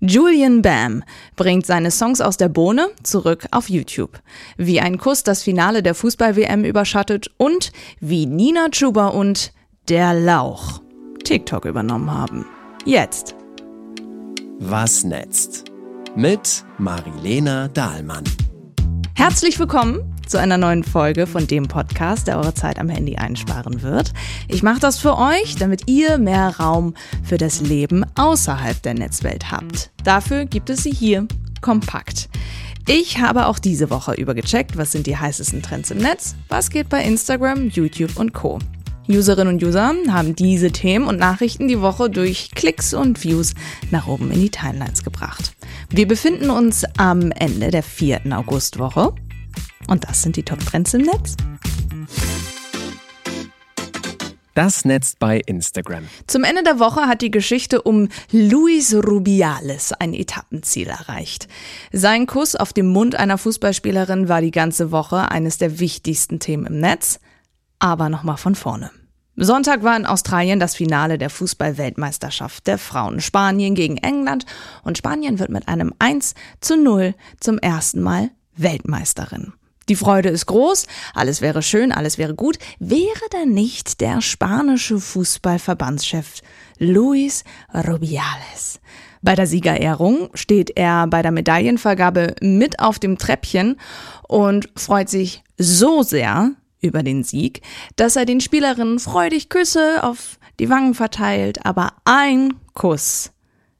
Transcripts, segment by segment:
Julian Bam bringt seine Songs aus der Bohne zurück auf YouTube. Wie ein Kuss das Finale der Fußball-WM überschattet und wie Nina Chuba und der Lauch TikTok übernommen haben. Jetzt. Was netzt? Mit Marilena Dahlmann. Herzlich willkommen zu einer neuen Folge von dem Podcast, der eure Zeit am Handy einsparen wird. Ich mache das für euch, damit ihr mehr Raum für das Leben außerhalb der Netzwelt habt. Dafür gibt es sie hier kompakt. Ich habe auch diese Woche übergecheckt, was sind die heißesten Trends im Netz, was geht bei Instagram, YouTube und Co. Userinnen und User haben diese Themen und Nachrichten die Woche durch Klicks und Views nach oben in die Timelines gebracht. Wir befinden uns am Ende der vierten Augustwoche und das sind die Top-Trends im Netz. Das Netz bei Instagram. Zum Ende der Woche hat die Geschichte um Luis Rubiales ein Etappenziel erreicht. Sein Kuss auf dem Mund einer Fußballspielerin war die ganze Woche eines der wichtigsten Themen im Netz. Aber nochmal von vorne. Sonntag war in Australien das Finale der Fußball-Weltmeisterschaft der Frauen. Spanien gegen England und Spanien wird mit einem 1 zu 0 zum ersten Mal Weltmeisterin. Die Freude ist groß, alles wäre schön, alles wäre gut, wäre da nicht der spanische Fußballverbandschef Luis Rubiales. Bei der Siegerehrung steht er bei der Medaillenvergabe mit auf dem Treppchen und freut sich so sehr über den Sieg, dass er den Spielerinnen freudig Küsse auf die Wangen verteilt, aber ein Kuss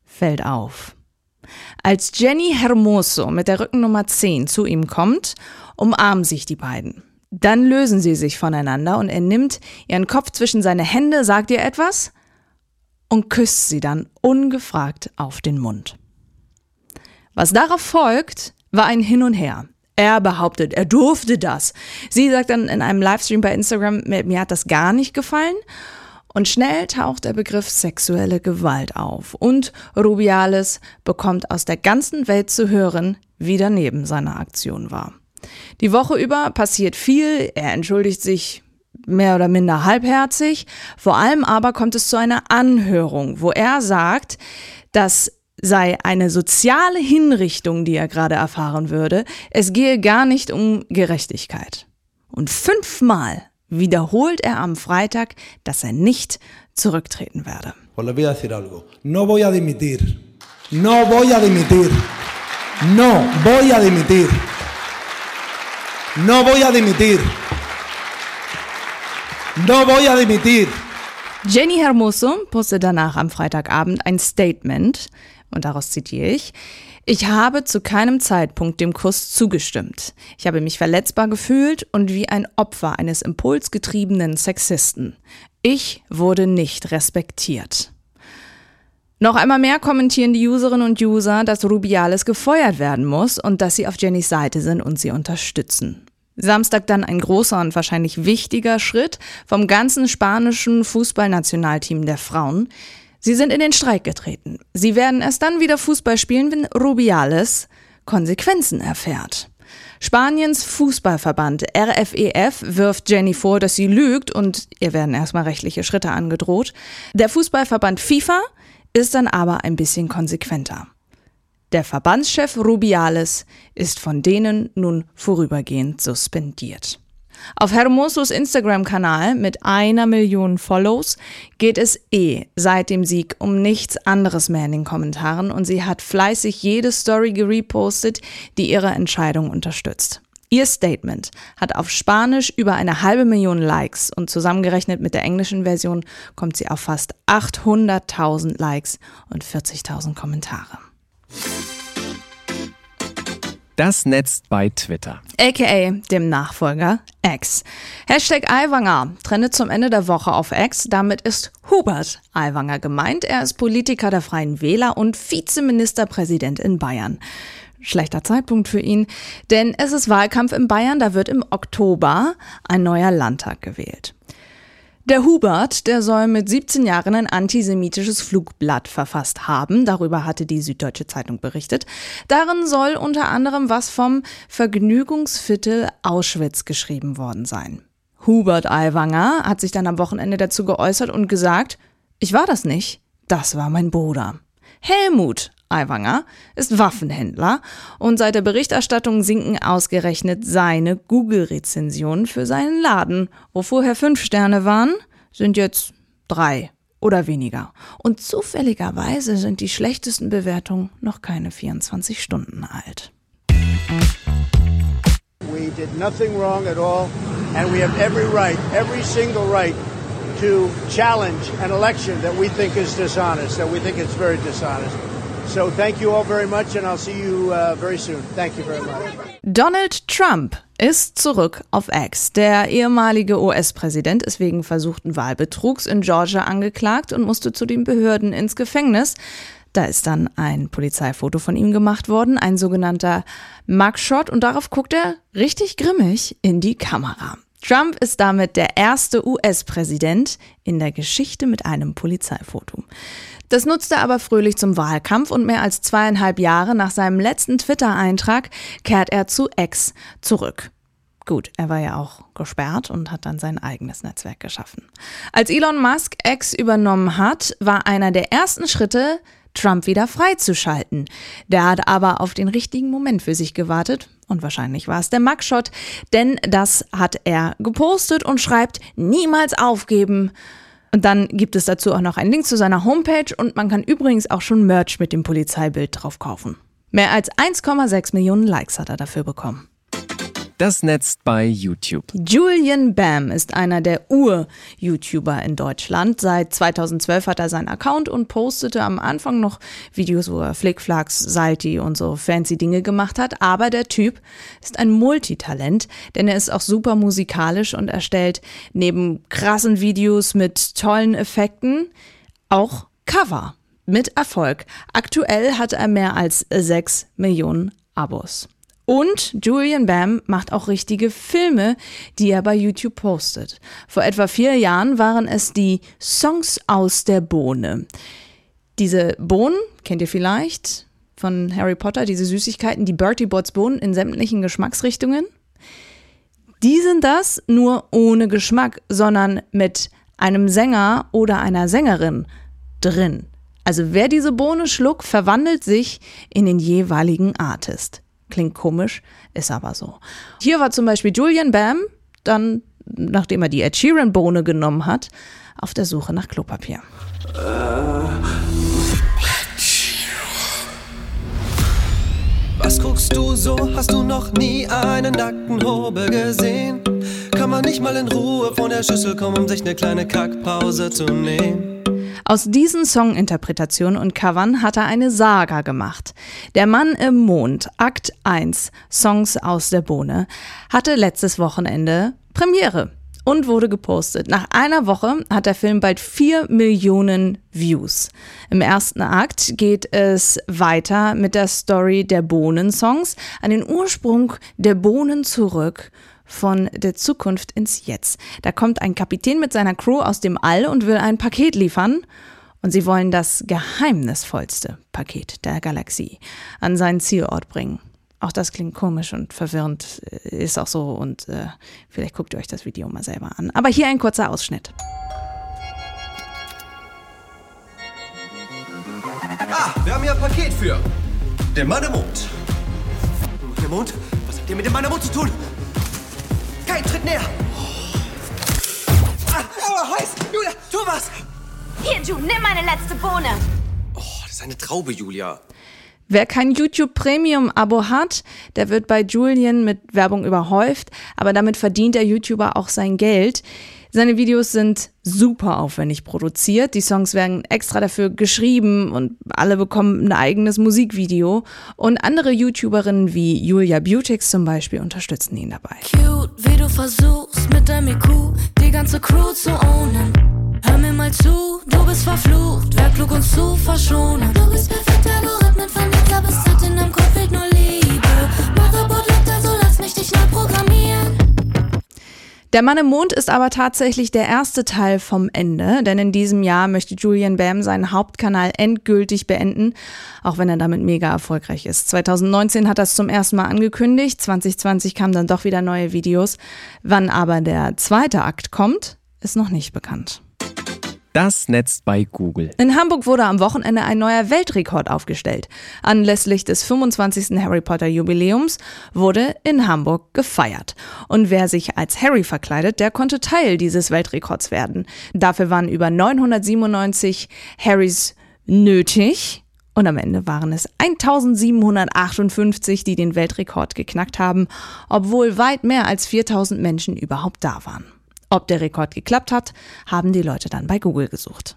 fällt auf. Als Jenny Hermoso mit der Rückennummer 10 zu ihm kommt umarmen sich die beiden. Dann lösen sie sich voneinander und er nimmt ihren Kopf zwischen seine Hände, sagt ihr etwas und küsst sie dann ungefragt auf den Mund. Was darauf folgt, war ein Hin und Her. Er behauptet, er durfte das. Sie sagt dann in einem Livestream bei Instagram, mir hat das gar nicht gefallen. Und schnell taucht der Begriff sexuelle Gewalt auf. Und Rubiales bekommt aus der ganzen Welt zu hören, wie daneben seine Aktion war. Die Woche über passiert viel, er entschuldigt sich mehr oder minder halbherzig, vor allem aber kommt es zu einer Anhörung, wo er sagt, dass sei eine soziale Hinrichtung, die er gerade erfahren würde, es gehe gar nicht um Gerechtigkeit. Und fünfmal wiederholt er am Freitag, dass er nicht zurücktreten werde. No voy a dimitir. No voy a dimitir. No voy a dimitir. No voy a dimitir. No voy a dimitir. Jenny Hermoso postet danach am Freitagabend ein Statement und daraus zitiere ich. Ich habe zu keinem Zeitpunkt dem Kuss zugestimmt. Ich habe mich verletzbar gefühlt und wie ein Opfer eines impulsgetriebenen Sexisten. Ich wurde nicht respektiert. Noch einmal mehr kommentieren die Userinnen und User, dass Rubiales gefeuert werden muss und dass sie auf Jennys Seite sind und sie unterstützen. Samstag dann ein großer und wahrscheinlich wichtiger Schritt vom ganzen spanischen Fußballnationalteam der Frauen. Sie sind in den Streik getreten. Sie werden erst dann wieder Fußball spielen, wenn Rubiales Konsequenzen erfährt. Spaniens Fußballverband RFEF e wirft Jenny vor, dass sie lügt und ihr werden erstmal rechtliche Schritte angedroht. Der Fußballverband FIFA ist dann aber ein bisschen konsequenter. Der Verbandschef Rubiales ist von denen nun vorübergehend suspendiert. Auf Hermosos Instagram-Kanal mit einer Million Follows geht es eh seit dem Sieg um nichts anderes mehr in den Kommentaren und sie hat fleißig jede Story gerepostet, die ihre Entscheidung unterstützt. Ihr Statement hat auf Spanisch über eine halbe Million Likes und zusammengerechnet mit der englischen Version kommt sie auf fast 800.000 Likes und 40.000 Kommentare. Das Netz bei Twitter. AKA dem Nachfolger X. Hashtag Aiwanger trendet zum Ende der Woche auf X. Damit ist Hubert Aiwanger gemeint. Er ist Politiker der Freien Wähler und Vizeministerpräsident in Bayern. Schlechter Zeitpunkt für ihn, denn es ist Wahlkampf in Bayern, da wird im Oktober ein neuer Landtag gewählt. Der Hubert, der soll mit 17 Jahren ein antisemitisches Flugblatt verfasst haben. Darüber hatte die Süddeutsche Zeitung berichtet. Darin soll unter anderem was vom Vergnügungsviertel Auschwitz geschrieben worden sein. Hubert Aiwanger hat sich dann am Wochenende dazu geäußert und gesagt, ich war das nicht, das war mein Bruder. Helmut Aiwanger ist Waffenhändler und seit der Berichterstattung sinken ausgerechnet seine Google-Rezensionen für seinen Laden, wo vorher fünf Sterne waren, sind jetzt drei oder weniger. Und zufälligerweise sind die schlechtesten Bewertungen noch keine 24 Stunden alt. We did nothing wrong at all, and we have every right, every single right, to challenge an election that we think is dishonest, that we think is very dishonest. So thank you all very much, and I'll see you uh, very soon. Thank you very much. Donald Trump ist zurück auf X. Der ehemalige US-Präsident ist wegen versuchten Wahlbetrugs in Georgia angeklagt und musste zu den Behörden ins Gefängnis. Da ist dann ein Polizeifoto von ihm gemacht worden, ein sogenannter Mugshot, und darauf guckt er richtig grimmig in die Kamera. Trump ist damit der erste US-Präsident in der Geschichte mit einem Polizeifoto. Das nutzte er aber fröhlich zum Wahlkampf und mehr als zweieinhalb Jahre nach seinem letzten Twitter-Eintrag kehrt er zu X zurück. Gut, er war ja auch gesperrt und hat dann sein eigenes Netzwerk geschaffen. Als Elon Musk X übernommen hat, war einer der ersten Schritte, Trump wieder freizuschalten. Der hat aber auf den richtigen Moment für sich gewartet und wahrscheinlich war es der Mugshot, denn das hat er gepostet und schreibt niemals aufgeben. Und dann gibt es dazu auch noch einen Link zu seiner Homepage und man kann übrigens auch schon Merch mit dem Polizeibild drauf kaufen. Mehr als 1,6 Millionen Likes hat er dafür bekommen. Das Netz bei YouTube. Julian Bam ist einer der Ur-YouTuber in Deutschland. Seit 2012 hat er seinen Account und postete am Anfang noch Videos, wo er Flickflacks, Salty und so fancy Dinge gemacht hat. Aber der Typ ist ein Multitalent, denn er ist auch super musikalisch und erstellt neben krassen Videos mit tollen Effekten auch Cover mit Erfolg. Aktuell hat er mehr als 6 Millionen Abos. Und Julian Bam macht auch richtige Filme, die er bei YouTube postet. Vor etwa vier Jahren waren es die Songs aus der Bohne. Diese Bohnen, kennt ihr vielleicht von Harry Potter, diese Süßigkeiten, die Bertie Bots Bohnen in sämtlichen Geschmacksrichtungen? Die sind das nur ohne Geschmack, sondern mit einem Sänger oder einer Sängerin drin. Also wer diese Bohne schluckt, verwandelt sich in den jeweiligen Artist. Klingt komisch, ist aber so. Hier war zum Beispiel Julian Bam, dann, nachdem er die Ed Sheeran-Bohne genommen hat, auf der Suche nach Klopapier. Was guckst du so? Hast du noch nie einen nackten Hobel gesehen? Kann man nicht mal in Ruhe von der Schüssel kommen, um sich eine kleine Kackpause zu nehmen? Aus diesen Songinterpretationen und Covern hat er eine Saga gemacht. Der Mann im Mond, Akt 1, Songs aus der Bohne, hatte letztes Wochenende Premiere und wurde gepostet. Nach einer Woche hat der Film bald 4 Millionen Views. Im ersten Akt geht es weiter mit der Story der Bohnensongs an den Ursprung der Bohnen zurück von der Zukunft ins Jetzt. Da kommt ein Kapitän mit seiner Crew aus dem All und will ein Paket liefern. Und sie wollen das geheimnisvollste Paket der Galaxie an seinen Zielort bringen. Auch das klingt komisch und verwirrend, äh, ist auch so und äh, vielleicht guckt ihr euch das Video mal selber an. Aber hier ein kurzer Ausschnitt. Ah, wir haben hier ein Paket für den Mann im Mond. Im Mond? Was habt ihr mit dem Mann im Mond zu tun? Kein Tritt näher! Ah, aua, heiß! Julia, tu was! Hier, Ju, nimm meine letzte Bohne. Oh, das ist eine Traube, Julia. Wer kein YouTube Premium Abo hat, der wird bei Julian mit Werbung überhäuft, aber damit verdient der YouTuber auch sein Geld. Seine Videos sind super aufwendig produziert. Die Songs werden extra dafür geschrieben und alle bekommen ein eigenes Musikvideo. Und andere YouTuberinnen wie Julia Beautix zum Beispiel unterstützen ihn dabei. Cute, wie du versuchst mit deinem IQ die ganze Crew zu ownen. Hör mir mal zu, du bist verflucht, wer klug uns zu verschonen. Du bist perfekt, Algorithmen von A bis Z in deinem Kopf fehlt nur Liebe. Motherboard lebt, also lass mich dich neu programmieren. Der Mann im Mond ist aber tatsächlich der erste Teil vom Ende, denn in diesem Jahr möchte Julian Bam seinen Hauptkanal endgültig beenden, auch wenn er damit mega erfolgreich ist. 2019 hat er es zum ersten Mal angekündigt, 2020 kamen dann doch wieder neue Videos. Wann aber der zweite Akt kommt, ist noch nicht bekannt. Das Netz bei Google. In Hamburg wurde am Wochenende ein neuer Weltrekord aufgestellt. Anlässlich des 25. Harry Potter Jubiläums wurde in Hamburg gefeiert. Und wer sich als Harry verkleidet, der konnte Teil dieses Weltrekords werden. Dafür waren über 997 Harrys nötig. Und am Ende waren es 1758, die den Weltrekord geknackt haben, obwohl weit mehr als 4000 Menschen überhaupt da waren. Ob der Rekord geklappt hat, haben die Leute dann bei Google gesucht.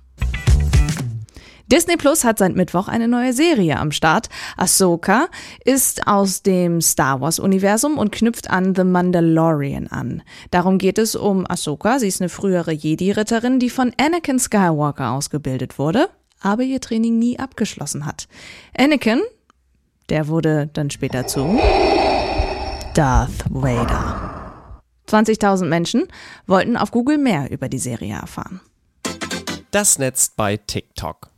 Disney Plus hat seit Mittwoch eine neue Serie am Start. Ahsoka ist aus dem Star Wars Universum und knüpft an The Mandalorian an. Darum geht es um Ahsoka. Sie ist eine frühere Jedi-Ritterin, die von Anakin Skywalker ausgebildet wurde, aber ihr Training nie abgeschlossen hat. Anakin, der wurde dann später zu Darth Vader. 20.000 Menschen wollten auf Google mehr über die Serie erfahren. Das Netz bei TikTok.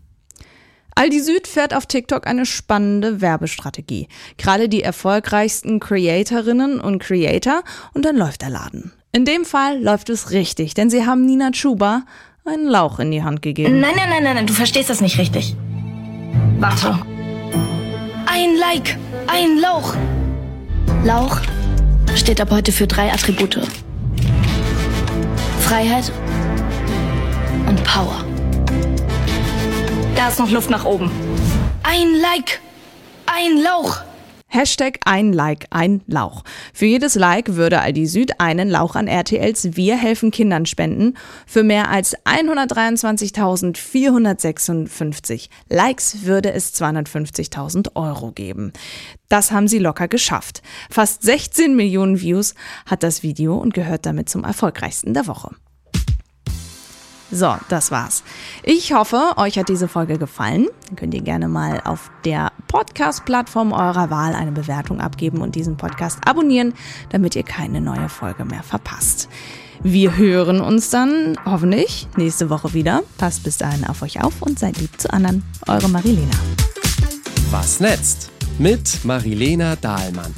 Aldi Süd fährt auf TikTok eine spannende Werbestrategie. Gerade die erfolgreichsten Creatorinnen und Creator und dann läuft der Laden. In dem Fall läuft es richtig, denn sie haben Nina Chuba einen Lauch in die Hand gegeben. Nein, nein, nein, nein, nein, du verstehst das nicht richtig. Warte. Ein Like, ein Lauch. Lauch steht ab heute für drei Attribute. Freiheit und Power. Da ist noch Luft nach oben. Ein Like, ein Lauch. Hashtag ein Like, ein Lauch. Für jedes Like würde Aldi Süd einen Lauch an RTLs Wir helfen Kindern spenden. Für mehr als 123.456 Likes würde es 250.000 Euro geben. Das haben sie locker geschafft. Fast 16 Millionen Views hat das Video und gehört damit zum erfolgreichsten der Woche. So, das war's. Ich hoffe, euch hat diese Folge gefallen. Dann könnt ihr gerne mal auf der Podcast-Plattform eurer Wahl eine Bewertung abgeben und diesen Podcast abonnieren, damit ihr keine neue Folge mehr verpasst. Wir hören uns dann hoffentlich nächste Woche wieder. Passt bis dahin auf euch auf und seid lieb zu anderen. Eure Marilena. Was netzt? Mit Marilena Dahlmann.